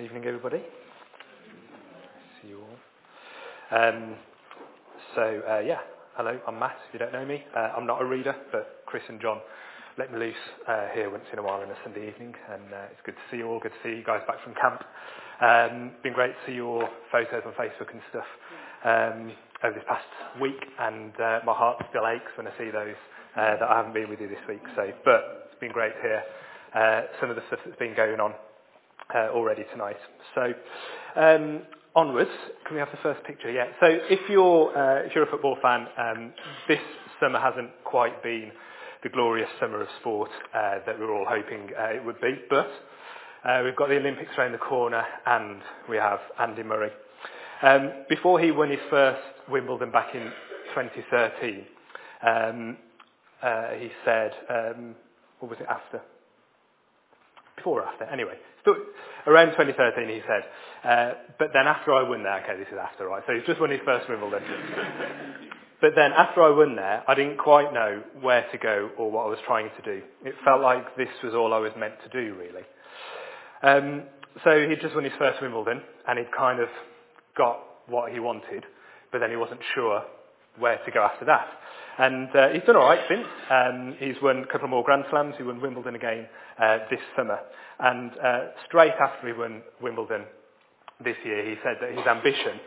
Evening, everybody. See you all. Um, so, uh, yeah, hello, I'm Matt, if you don't know me. Uh, I'm not a reader, but Chris and John let me loose uh, here once in a while on a Sunday evening, and uh, it's good to see you all, good to see you guys back from camp. Um, been great to see your photos on Facebook and stuff um, over this past week, and uh, my heart still aches when I see those uh, that I haven't been with you this week. So, but it's been great to hear some of the stuff that's been going on uh, already tonight. So um, onwards, can we have the first picture? Yeah. So if you're uh, if you're a football fan, um, this summer hasn't quite been the glorious summer of sport uh, that we were all hoping uh, it would be, but uh, we've got the Olympics around the corner, and we have Andy Murray. Um, before he won his first Wimbledon back in 2013, um, uh, he said, um, what was it after? Before or after? Anyway, around 2013 he said, uh, but then after I won there, okay, this is after, right? So he's just won his first Wimbledon. but then after I won there, I didn't quite know where to go or what I was trying to do. It felt like this was all I was meant to do, really. Um, so he'd just won his first Wimbledon, and he'd kind of got what he wanted, but then he wasn't sure where to go after that. And uh, he's done all right since. Um, he's won a couple more Grand Slams. He won Wimbledon again uh, this summer. And uh, straight after he won Wimbledon this year, he said that his ambition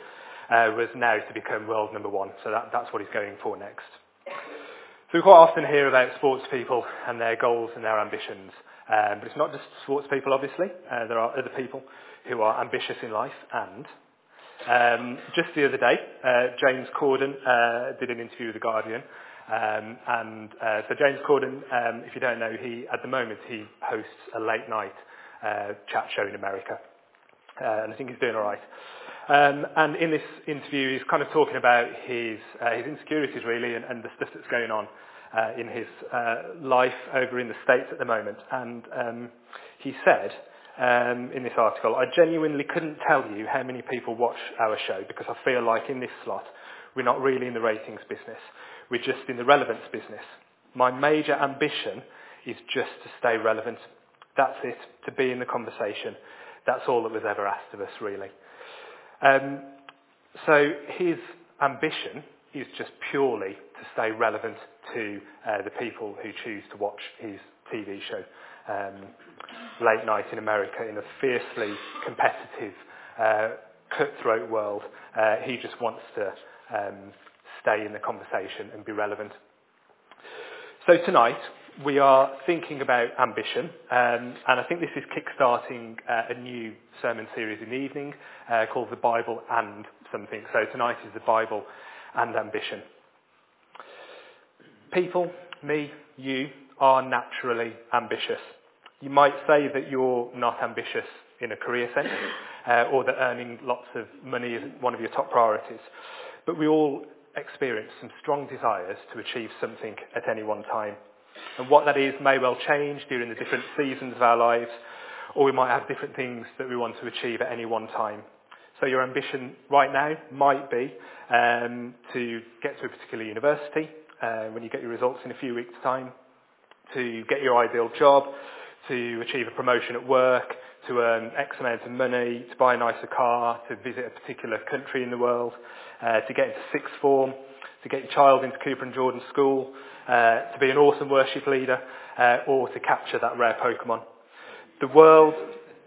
uh, was now to become world number one. So that, that's what he's going for next. So we quite often hear about sports people and their goals and their ambitions. Um, but it's not just sports people, obviously. Uh, there are other people who are ambitious in life and um, just the other day, uh, James Corden uh, did an interview with The Guardian. Um, and uh, so James Corden, um, if you don't know, he at the moment he hosts a late night uh, chat show in America. Uh, and I think he's doing all right. Um, and in this interview, he's kind of talking about his, uh, his insecurities really and, and the stuff that's going on uh, in his uh, life over in the States at the moment. And um, he said um, in this article, I genuinely couldn't tell you how many people watch our show because I feel like in this slot we're not really in the ratings business. We're just in the relevance business. My major ambition is just to stay relevant. That's it, to be in the conversation. That's all that was ever asked of us, really. Um, so his ambition is just purely to stay relevant to uh, the people who choose to watch his TV show um, late night in America in a fiercely competitive, uh, cutthroat world. Uh, he just wants to um, stay in the conversation and be relevant. So tonight we are thinking about ambition, um, and I think this is kick-starting uh, a new sermon series in the evening uh, called The Bible and Something. So tonight is the Bible and ambition. People, me, you, are naturally ambitious. You might say that you're not ambitious in a career sense, uh, or that earning lots of money isn't one of your top priorities. But we all experience some strong desires to achieve something at any one time. And what that is may well change during the different seasons of our lives, or we might have different things that we want to achieve at any one time. So your ambition right now might be um, to get to a particular university uh, when you get your results in a few weeks' time, to get your ideal job, to achieve a promotion at work, to earn X amount of money, to buy a nicer car, to visit a particular country in the world, uh, to get into sixth form, to get your child into Cooper and Jordan School, uh, to be an awesome worship leader, uh, or to capture that rare Pokemon. The world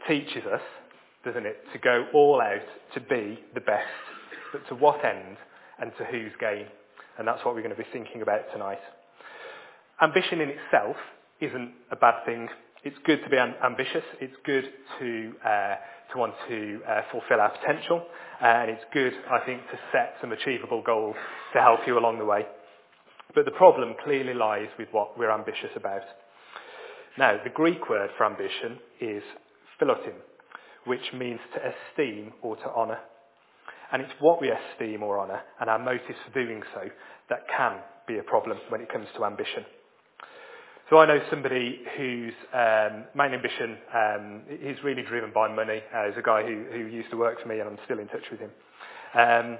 teaches us, doesn't it, to go all out to be the best, but to what end and to whose gain? And that's what we're going to be thinking about tonight. Ambition in itself isn't a bad thing it's good to be ambitious. It's good to, uh, to want to uh, fulfill our potential. Uh, and it's good, I think, to set some achievable goals to help you along the way. But the problem clearly lies with what we're ambitious about. Now, the Greek word for ambition is philotim, which means to esteem or to honour. And it's what we esteem or honour and our motives for doing so that can be a problem when it comes to ambition. So I know somebody whose um, main ambition um, is really driven by money. Uh, a guy who, who used to work for me and I'm still in touch with him. Um,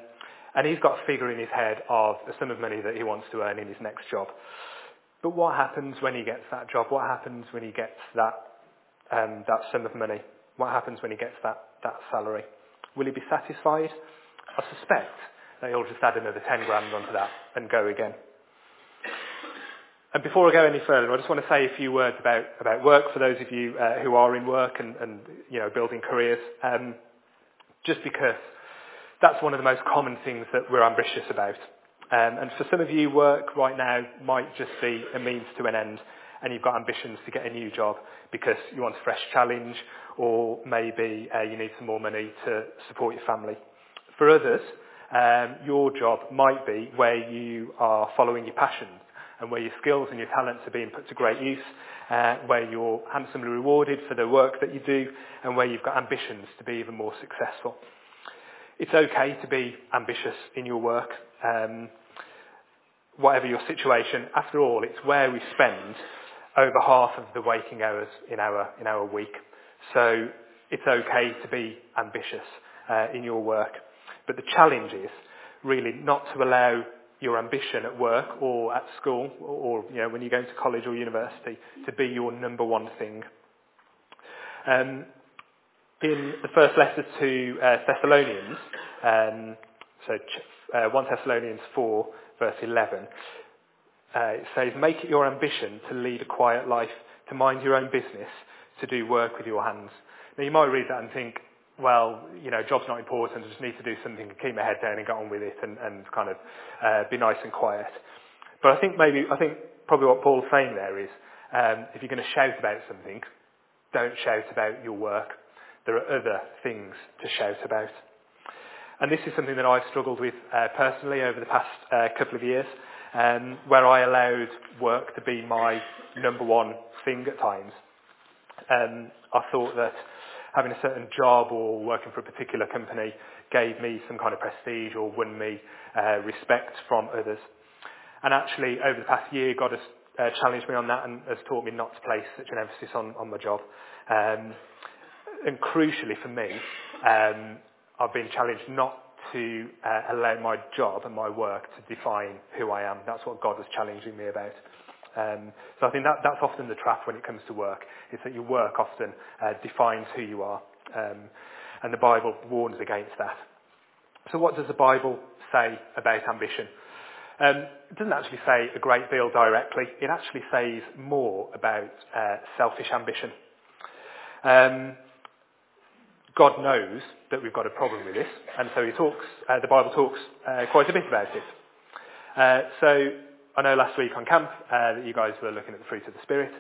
and he's got a figure in his head of the sum of money that he wants to earn in his next job. But what happens when he gets that job? What happens when he gets that, um, that sum of money? What happens when he gets that, that salary? Will he be satisfied? I suspect that he'll just add another 10 grand onto that and go again. And before I go any further, I just want to say a few words about, about work for those of you uh, who are in work and, and you know, building careers. Um, just because that's one of the most common things that we're ambitious about. Um, and for some of you, work right now might just be a means to an end, and you've got ambitions to get a new job because you want a fresh challenge, or maybe uh, you need some more money to support your family. For others, um, your job might be where you are following your passions and where your skills and your talents are being put to great use, uh, where you're handsomely rewarded for the work that you do, and where you've got ambitions to be even more successful. It's okay to be ambitious in your work, um, whatever your situation. After all, it's where we spend over half of the waking hours in our, in our week. So it's okay to be ambitious uh, in your work. But the challenge is really not to allow your ambition at work or at school or, you know, when you're going to college or university to be your number one thing. Um, in the first letter to uh, Thessalonians, um, so uh, 1 Thessalonians 4, verse 11, uh, it says, Make it your ambition to lead a quiet life, to mind your own business, to do work with your hands. Now you might read that and think, well, you know, job's not important, I just need to do something to keep my head down and get on with it and, and kind of uh, be nice and quiet. But I think maybe, I think probably what Paul's saying there is, um, if you're going to shout about something, don't shout about your work. There are other things to shout about. And this is something that I've struggled with uh, personally over the past uh, couple of years, um, where I allowed work to be my number one thing at times. Um, I thought that having a certain job or working for a particular company gave me some kind of prestige or won me uh, respect from others. And actually, over the past year, God has uh, challenged me on that and has taught me not to place such an emphasis on, on my job. Um, and crucially for me, um, I've been challenged not to uh, allow my job and my work to define who I am. That's what God was challenging me about. Um, so I think that, that's often the trap when it comes to work, is that your work often uh, defines who you are. Um, and the Bible warns against that. So what does the Bible say about ambition? Um, it doesn't actually say a great deal directly. It actually says more about uh, selfish ambition. Um, God knows that we've got a problem with this, and so he talks, uh, the Bible talks uh, quite a bit about it. Uh, so I know last week on camp uh, that you guys were looking at the fruit of the Spirit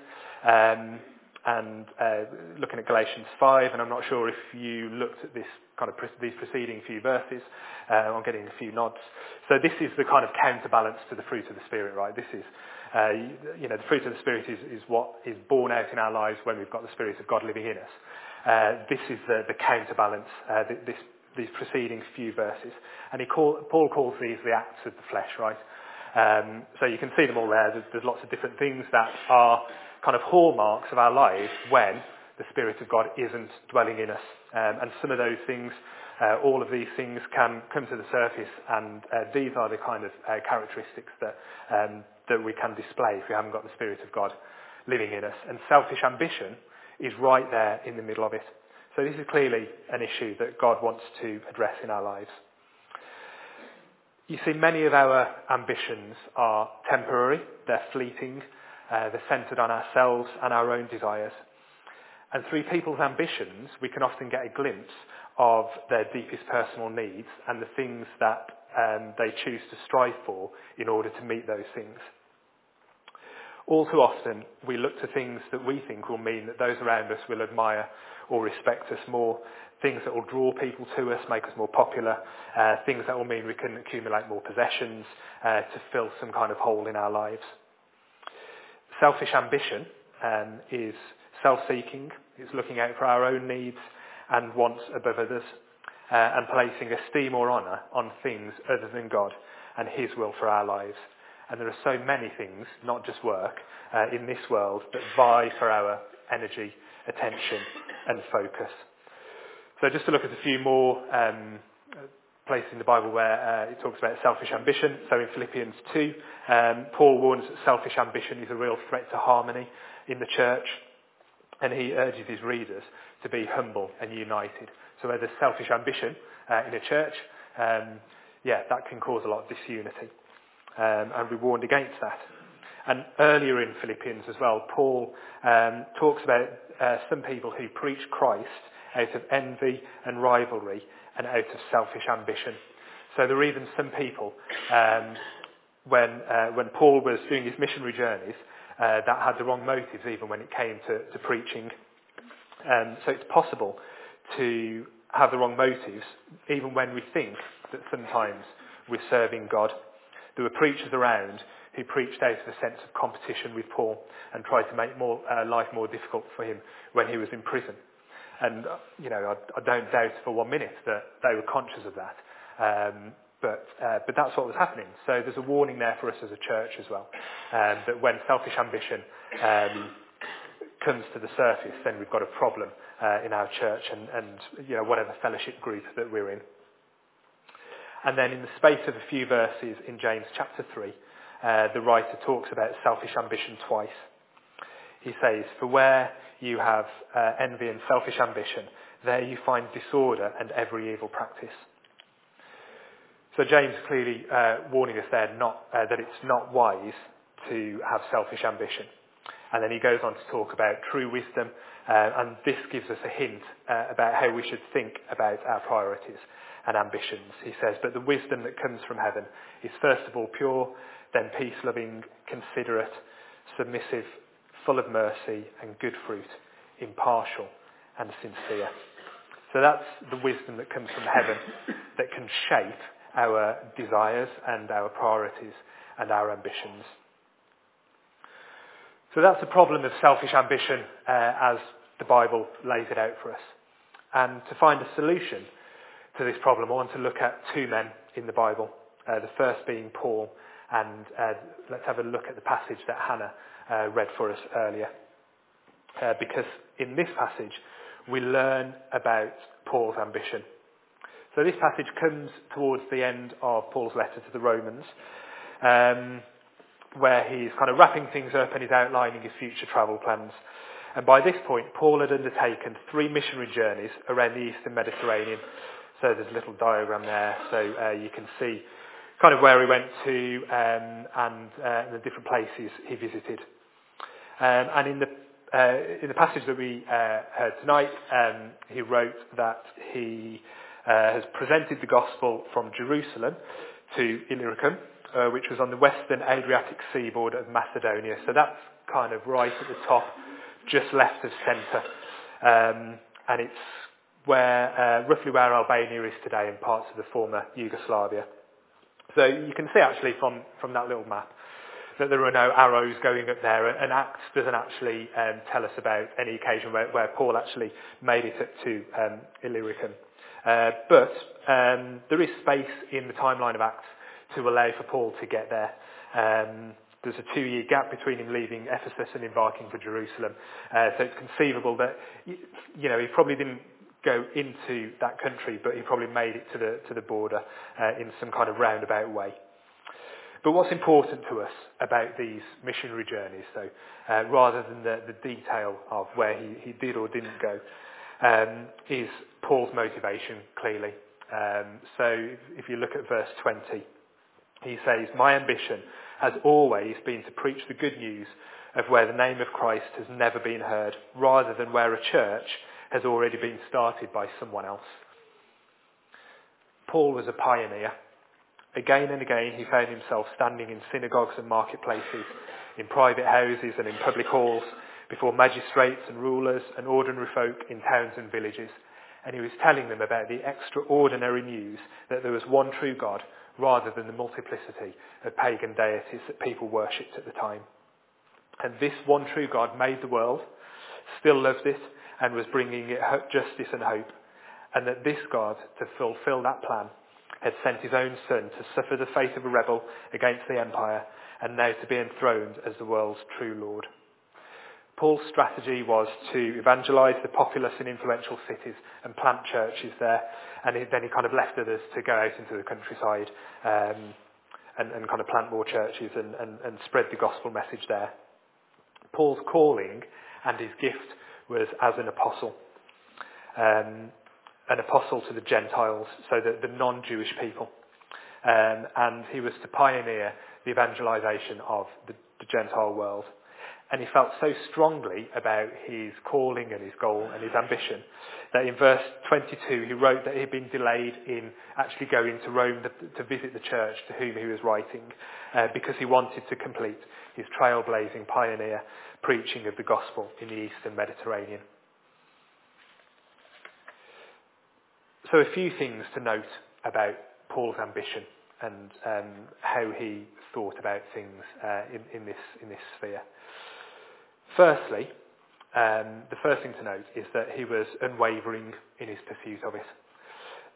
um, and uh, looking at Galatians 5, and I'm not sure if you looked at this kind of pre- these preceding few verses. Uh, I'm getting a few nods. So this is the kind of counterbalance to the fruit of the Spirit, right? This is, uh, you know, the fruit of the Spirit is, is what is born out in our lives when we've got the Spirit of God living in us. Uh, this is the, the counterbalance, uh, this, these preceding few verses. And he call, Paul calls these the acts of the flesh, right? Um, so you can see them all there. There's, there's lots of different things that are kind of hallmarks of our lives when the Spirit of God isn't dwelling in us. Um, and some of those things, uh, all of these things can come to the surface and uh, these are the kind of uh, characteristics that, um, that we can display if we haven't got the Spirit of God living in us. And selfish ambition is right there in the middle of it. So this is clearly an issue that God wants to address in our lives. You see, many of our ambitions are temporary, they're fleeting, uh, they're centred on ourselves and our own desires. And through people's ambitions, we can often get a glimpse of their deepest personal needs and the things that um, they choose to strive for in order to meet those things. All too often, we look to things that we think will mean that those around us will admire or respect us more things that will draw people to us, make us more popular, uh, things that will mean we can accumulate more possessions uh, to fill some kind of hole in our lives. Selfish ambition um, is self-seeking, it's looking out for our own needs and wants above others, uh, and placing esteem or honour on things other than God and his will for our lives. And there are so many things, not just work, uh, in this world that vie for our energy, attention and focus. So just to look at a few more um, places in the Bible where uh, it talks about selfish ambition. So in Philippians 2, um, Paul warns that selfish ambition is a real threat to harmony in the church. And he urges his readers to be humble and united. So where there's selfish ambition uh, in a church, um, yeah, that can cause a lot of disunity. Um, and we warned against that. And earlier in Philippians as well, Paul um, talks about uh, some people who preach Christ out of envy and rivalry and out of selfish ambition. So there are even some people, um, when, uh, when Paul was doing his missionary journeys, uh, that had the wrong motives even when it came to, to preaching. Um, so it's possible to have the wrong motives even when we think that sometimes we're serving God. There were preachers around who preached out of a sense of competition with Paul and tried to make more, uh, life more difficult for him when he was in prison. And, uh, you know, I, I, don't doubt for one minute that they were conscious of that. Um, but, uh, but that's what was happening. So there's a warning there for us as a church as well, um, that when selfish ambition um, comes to the surface, then we've got a problem uh, in our church and, and you know, whatever fellowship group that we're in. And then in the space of a few verses in James chapter 3, uh, the writer talks about selfish ambition twice. He says, For where you have uh, envy and selfish ambition, there you find disorder and every evil practice. So James is clearly uh, warning us there not, uh, that it's not wise to have selfish ambition. And then he goes on to talk about true wisdom, uh, and this gives us a hint uh, about how we should think about our priorities and ambitions. He says, but the wisdom that comes from heaven is first of all pure, then peace-loving, considerate, submissive, full of mercy and good fruit, impartial and sincere. So that's the wisdom that comes from heaven that can shape our desires and our priorities and our ambitions. So that's the problem of selfish ambition uh, as the Bible lays it out for us. And to find a solution to this problem, I want to look at two men in the Bible. Uh, the first being Paul, and uh, let's have a look at the passage that Hannah uh, read for us earlier. Uh, because in this passage, we learn about Paul's ambition. So this passage comes towards the end of Paul's letter to the Romans, um, where he's kind of wrapping things up and he's outlining his future travel plans. And by this point, Paul had undertaken three missionary journeys around the eastern Mediterranean. So there's a little diagram there, so uh, you can see kind of where he went to um, and uh, the different places he visited. Um, and in the uh, in the passage that we uh, heard tonight, um, he wrote that he uh, has presented the gospel from Jerusalem to Illyricum, uh, which was on the western Adriatic seaboard of Macedonia. So that's kind of right at the top, just left of centre. Um, and it's where, uh, roughly where Albania is today in parts of the former Yugoslavia. So you can see actually from, from that little map that there are no arrows going up there, and Acts doesn't actually um, tell us about any occasion where, where Paul actually made it up to um, Illyricum. Uh, but um, there is space in the timeline of Acts to allow for Paul to get there. Um, there's a two-year gap between him leaving Ephesus and embarking for Jerusalem. Uh, so it's conceivable that, you know, he probably didn't go into that country, but he probably made it to the, to the border uh, in some kind of roundabout way. But what's important to us about these missionary journeys, though, uh, rather than the, the detail of where he, he did or didn't go, um, is Paul's motivation, clearly. Um, so if you look at verse 20, he says, My ambition has always been to preach the good news of where the name of Christ has never been heard, rather than where a church has already been started by someone else. Paul was a pioneer. Again and again he found himself standing in synagogues and marketplaces, in private houses and in public halls, before magistrates and rulers and ordinary folk in towns and villages. And he was telling them about the extraordinary news that there was one true God rather than the multiplicity of pagan deities that people worshipped at the time. And this one true God made the world, still loved it, and was bringing it justice and hope. And that this God, to fulfill that plan, had sent his own son to suffer the fate of a rebel against the empire and now to be enthroned as the world's true Lord. Paul's strategy was to evangelize the populous and influential cities and plant churches there, and then he kind of left others to go out into the countryside um, and, and, kind of plant more churches and, and, and spread the gospel message there. Paul's calling and his gift was as an apostle. Um, an apostle to the Gentiles, so the, the non-Jewish people. Um, and he was to pioneer the evangelization of the, the Gentile world. And he felt so strongly about his calling and his goal and his ambition that in verse 22 he wrote that he had been delayed in actually going to Rome to, visit the church to whom he was writing uh, because he wanted to complete his trailblazing pioneer preaching of the gospel in the eastern Mediterranean. So a few things to note about Paul's ambition and um, how he thought about things uh, in, in, this, in this sphere. Firstly, um, the first thing to note is that he was unwavering in his pursuit of it.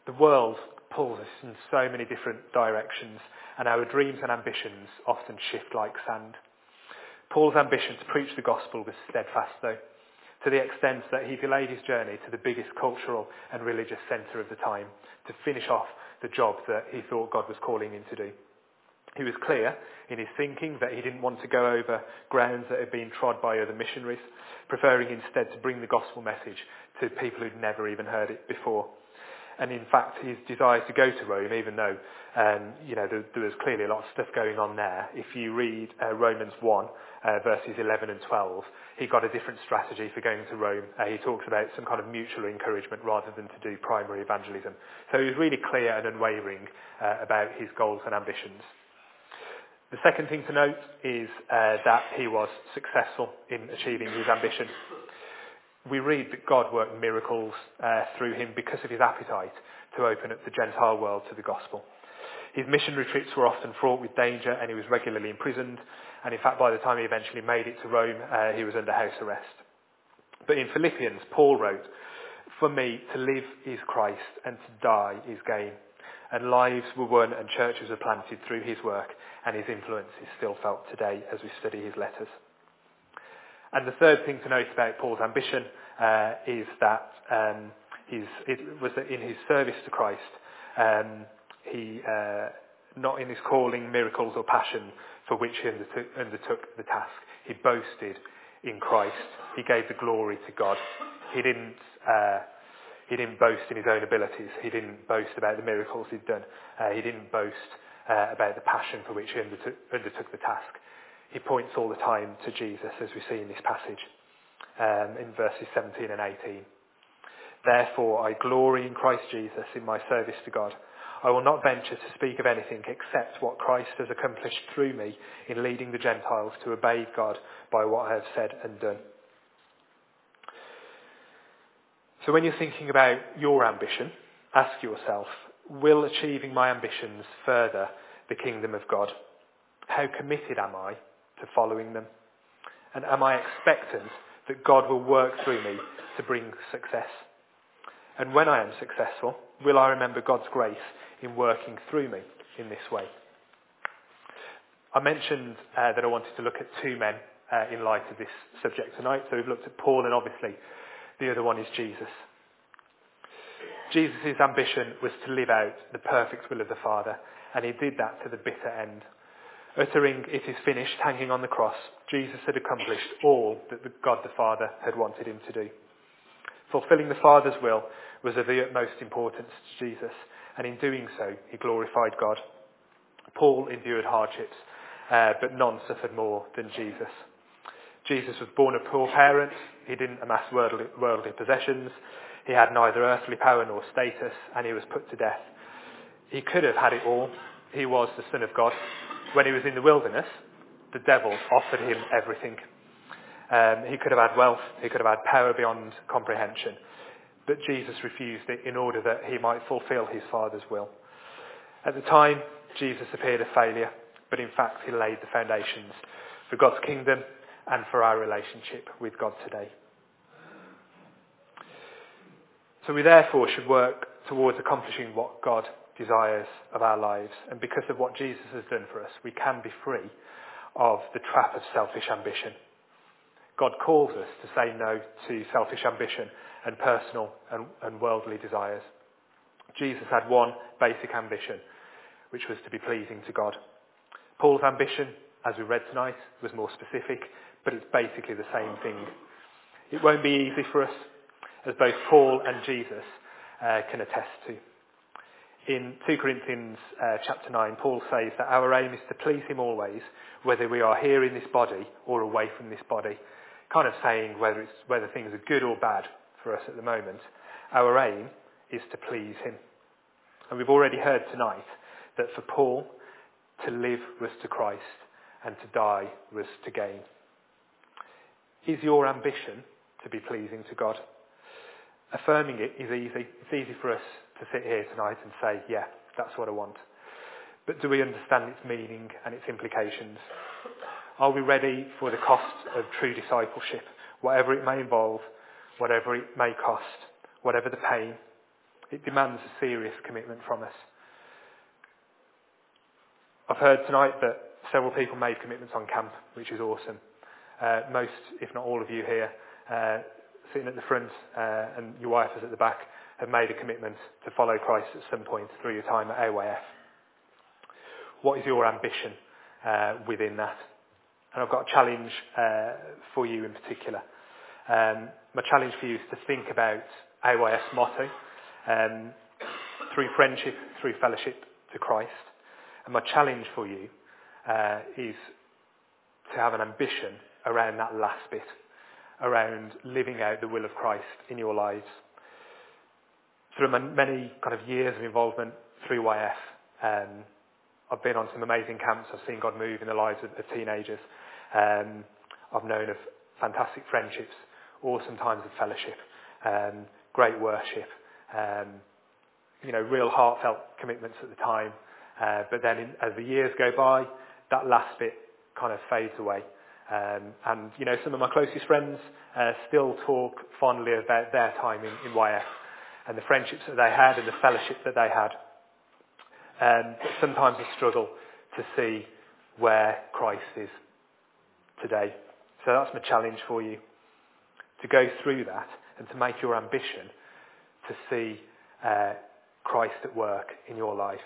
The world pulls us in so many different directions and our dreams and ambitions often shift like sand. Paul's ambition to preach the gospel was steadfast though, to the extent that he delayed his journey to the biggest cultural and religious centre of the time to finish off the job that he thought God was calling him to do. He was clear in his thinking that he didn't want to go over grounds that had been trod by other missionaries, preferring instead to bring the gospel message to people who'd never even heard it before. And in fact, his desire to go to Rome, even though um, you know there, there, was clearly a lot of stuff going on there. If you read uh, Romans 1, uh, verses 11 and 12, he got a different strategy for going to Rome. Uh, he talks about some kind of mutual encouragement rather than to do primary evangelism. So he was really clear and unwavering uh, about his goals and ambitions. The second thing to note is uh, that he was successful in achieving his ambition. We read that God worked miracles uh, through him because of his appetite to open up the Gentile world to the gospel. His mission retreats were often fraught with danger and he was regularly imprisoned. And in fact, by the time he eventually made it to Rome, uh, he was under house arrest. But in Philippians, Paul wrote, For me, to live is Christ and to die is gain and lives were won and churches were planted through his work and his influence is still felt today as we study his letters. And the third thing to note about Paul's ambition uh, is that um, his, it was that in his service to Christ, um, he, uh, not in his calling, miracles or passion for which he undertook, undertook the task, he boasted in Christ. He gave the glory to God. He didn't uh, he didn't boast in his own abilities. He didn't boast about the miracles he'd done. Uh, he didn't boast uh, about the passion for which he undertook, undertook, the task. He points all the time to Jesus, as we see in this passage, um, in verses 17 and 18. Therefore, I glory in Christ Jesus in my service to God. I will not venture to speak of anything except what Christ has accomplished through me in leading the Gentiles to obey God by what I have said and done. So when you're thinking about your ambition, ask yourself, will achieving my ambitions further the kingdom of God? How committed am I to following them? And am I expectant that God will work through me to bring success? And when I am successful, will I remember God's grace in working through me in this way? I mentioned uh, that I wanted to look at two men uh, in light of this subject tonight. So we've looked at Paul and obviously the other one is Jesus. Jesus' ambition was to live out the perfect will of the Father, and he did that to the bitter end. Uttering, it is finished, hanging on the cross, Jesus had accomplished all that the God the Father had wanted him to do. Fulfilling the Father's will was of the utmost importance to Jesus, and in doing so, he glorified God. Paul endured hardships, uh, but none suffered more than Jesus. Jesus was born of poor parents. He didn't amass worldly, worldly possessions. He had neither earthly power nor status, and he was put to death. He could have had it all. He was the Son of God. When he was in the wilderness, the devil offered him everything. Um, he could have had wealth. He could have had power beyond comprehension. But Jesus refused it in order that he might fulfill his Father's will. At the time, Jesus appeared a failure, but in fact he laid the foundations for God's kingdom and for our relationship with God today. So we therefore should work towards accomplishing what God desires of our lives. And because of what Jesus has done for us, we can be free of the trap of selfish ambition. God calls us to say no to selfish ambition and personal and, and worldly desires. Jesus had one basic ambition, which was to be pleasing to God. Paul's ambition, as we read tonight, was more specific, but it's basically the same thing. It won't be easy for us, as both Paul and Jesus uh, can attest to. In 2 Corinthians uh, chapter 9, Paul says that our aim is to please him always, whether we are here in this body or away from this body. Kind of saying whether, it's, whether things are good or bad for us at the moment. Our aim is to please him. And we've already heard tonight that for Paul, to live was to Christ and to die was to gain. Is your ambition to be pleasing to God? Affirming it is easy. It's easy for us to sit here tonight and say, yeah, that's what I want. But do we understand its meaning and its implications? Are we ready for the cost of true discipleship, whatever it may involve, whatever it may cost, whatever the pain? It demands a serious commitment from us. I've heard tonight that several people made commitments on camp, which is awesome. Uh, most, if not all of you here, uh, sitting at the front uh, and your wife is at the back, have made a commitment to follow Christ at some point through your time at AYF. What is your ambition uh, within that? And I've got a challenge uh, for you in particular. Um, my challenge for you is to think about AYF's motto, um, through friendship, through fellowship to Christ. And my challenge for you uh, is to have an ambition around that last bit, around living out the will of Christ in your lives. Through many kind of years of involvement through YF, um, I've been on some amazing camps. I've seen God move in the lives of, of teenagers. Um, I've known of fantastic friendships, awesome times of fellowship, um, great worship, um, you know, real heartfelt commitments at the time. Uh, but then in, as the years go by, that last bit kind of fades away. Um, and, you know, some of my closest friends uh, still talk fondly about their time in, in YF and the friendships that they had and the fellowship that they had. Um, but sometimes I struggle to see where Christ is today. So that's my challenge for you, to go through that and to make your ambition to see uh, Christ at work in your life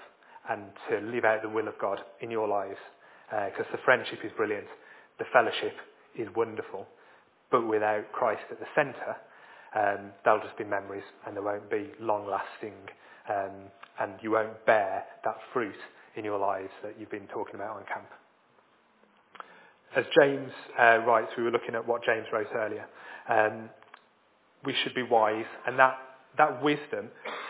and to live out the will of God in your lives. Because uh, the friendship is brilliant, the fellowship is wonderful, but without Christ at the centre, um, they'll just be memories and they won't be long-lasting um, and you won't bear that fruit in your lives that you've been talking about on camp. As James uh, writes, we were looking at what James wrote earlier, um, we should be wise and that, that wisdom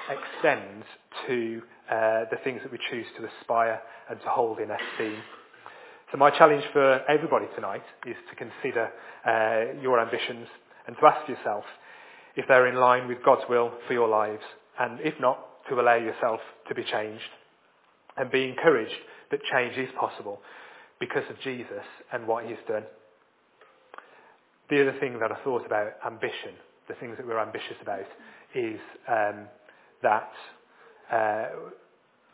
extends to uh, the things that we choose to aspire and to hold in esteem. So my challenge for everybody tonight is to consider uh, your ambitions and to ask yourself if they're in line with God's will for your lives, and if not, to allow yourself to be changed and be encouraged that change is possible because of Jesus and what he's done. The other thing that I thought about ambition, the things that we're ambitious about, is um, that uh,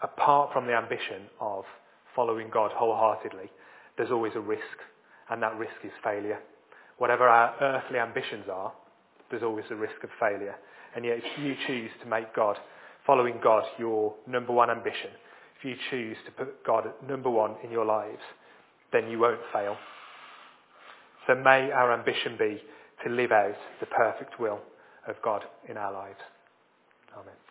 apart from the ambition of following God wholeheartedly, there's always a risk, and that risk is failure. Whatever our earthly ambitions are, there's always a risk of failure. And yet if you choose to make God, following God, your number one ambition, if you choose to put God at number one in your lives, then you won't fail. So may our ambition be to live out the perfect will of God in our lives. Amen.